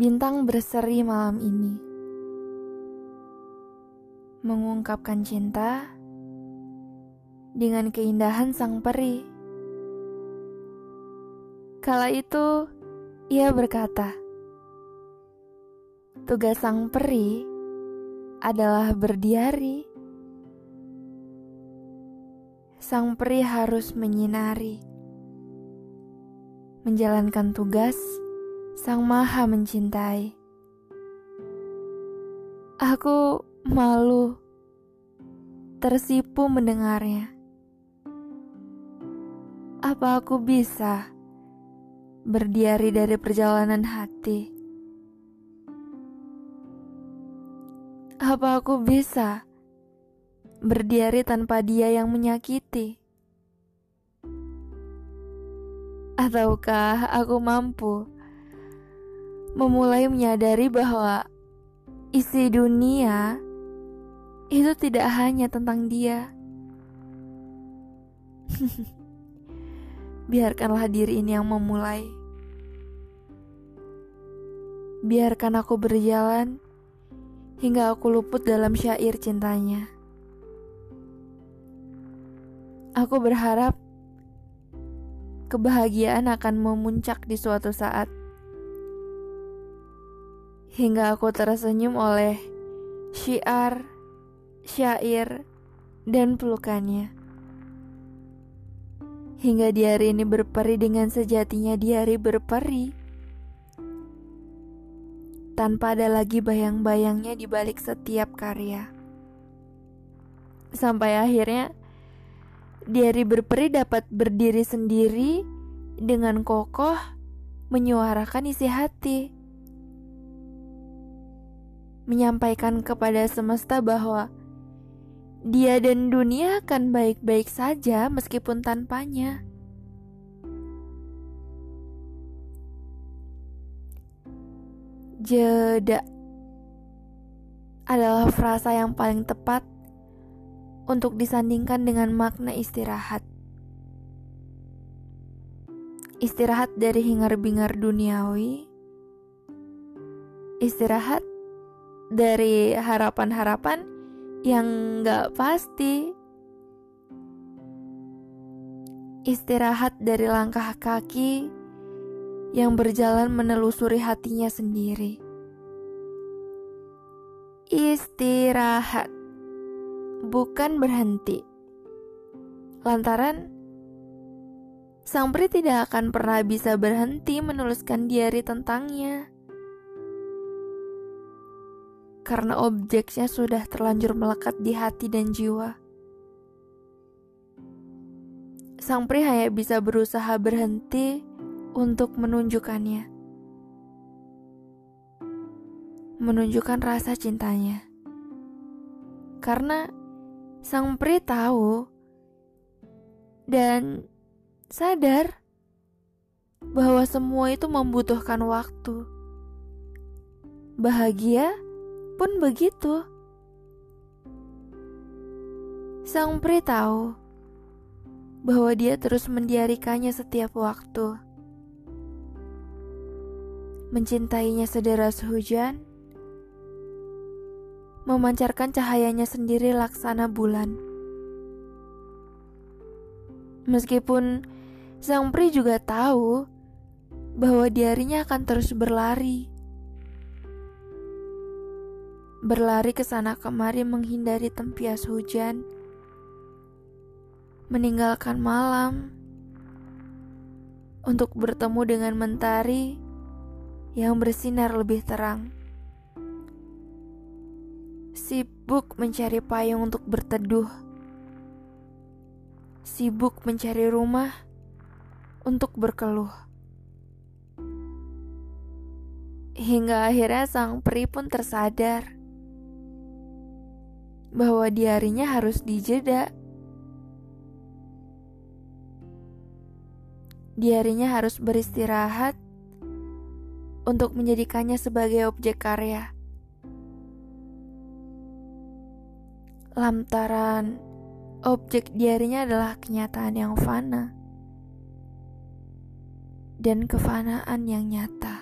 Bintang berseri malam ini mengungkapkan cinta dengan keindahan sang peri. Kala itu ia berkata, "Tugas sang peri adalah berdiari. Sang peri harus menyinari, menjalankan tugas." Sang Maha mencintai. Aku malu, tersipu mendengarnya. Apa aku bisa berdiari dari perjalanan hati? Apa aku bisa berdiari tanpa dia yang menyakiti? Ataukah aku mampu? Memulai menyadari bahwa isi dunia itu tidak hanya tentang dia. Biarkanlah diri ini yang memulai. Biarkan aku berjalan hingga aku luput dalam syair cintanya. Aku berharap kebahagiaan akan memuncak di suatu saat hingga aku tersenyum oleh syiar, syair, dan pelukannya. Hingga di hari ini berperi dengan sejatinya di hari berperi. Tanpa ada lagi bayang-bayangnya di balik setiap karya. Sampai akhirnya di hari berperi dapat berdiri sendiri dengan kokoh menyuarakan isi hati menyampaikan kepada semesta bahwa dia dan dunia akan baik-baik saja meskipun tanpanya. Jeda adalah frasa yang paling tepat untuk disandingkan dengan makna istirahat. Istirahat dari hingar-bingar duniawi, istirahat dari harapan-harapan yang gak pasti. Istirahat dari langkah kaki yang berjalan menelusuri hatinya sendiri. Istirahat bukan berhenti. Lantaran sang peri tidak akan pernah bisa berhenti menuliskan diary tentangnya karena objeknya sudah terlanjur melekat di hati dan jiwa. Sang pria hanya bisa berusaha berhenti untuk menunjukkannya, menunjukkan rasa cintanya, karena sang pria tahu dan sadar bahwa semua itu membutuhkan waktu. Bahagia pun begitu. Sang pri tahu bahwa dia terus mendiarikannya setiap waktu. Mencintainya sederas hujan, memancarkan cahayanya sendiri laksana bulan. Meskipun sang pri juga tahu bahwa diarinya akan terus berlari berlari ke sana kemari menghindari tempias hujan, meninggalkan malam untuk bertemu dengan mentari yang bersinar lebih terang. Sibuk mencari payung untuk berteduh, sibuk mencari rumah untuk berkeluh. Hingga akhirnya sang peri pun tersadar bahwa diarinya harus dijeda. Diarinya harus beristirahat untuk menjadikannya sebagai objek karya. Lantaran objek diarinya adalah kenyataan yang fana dan kefanaan yang nyata.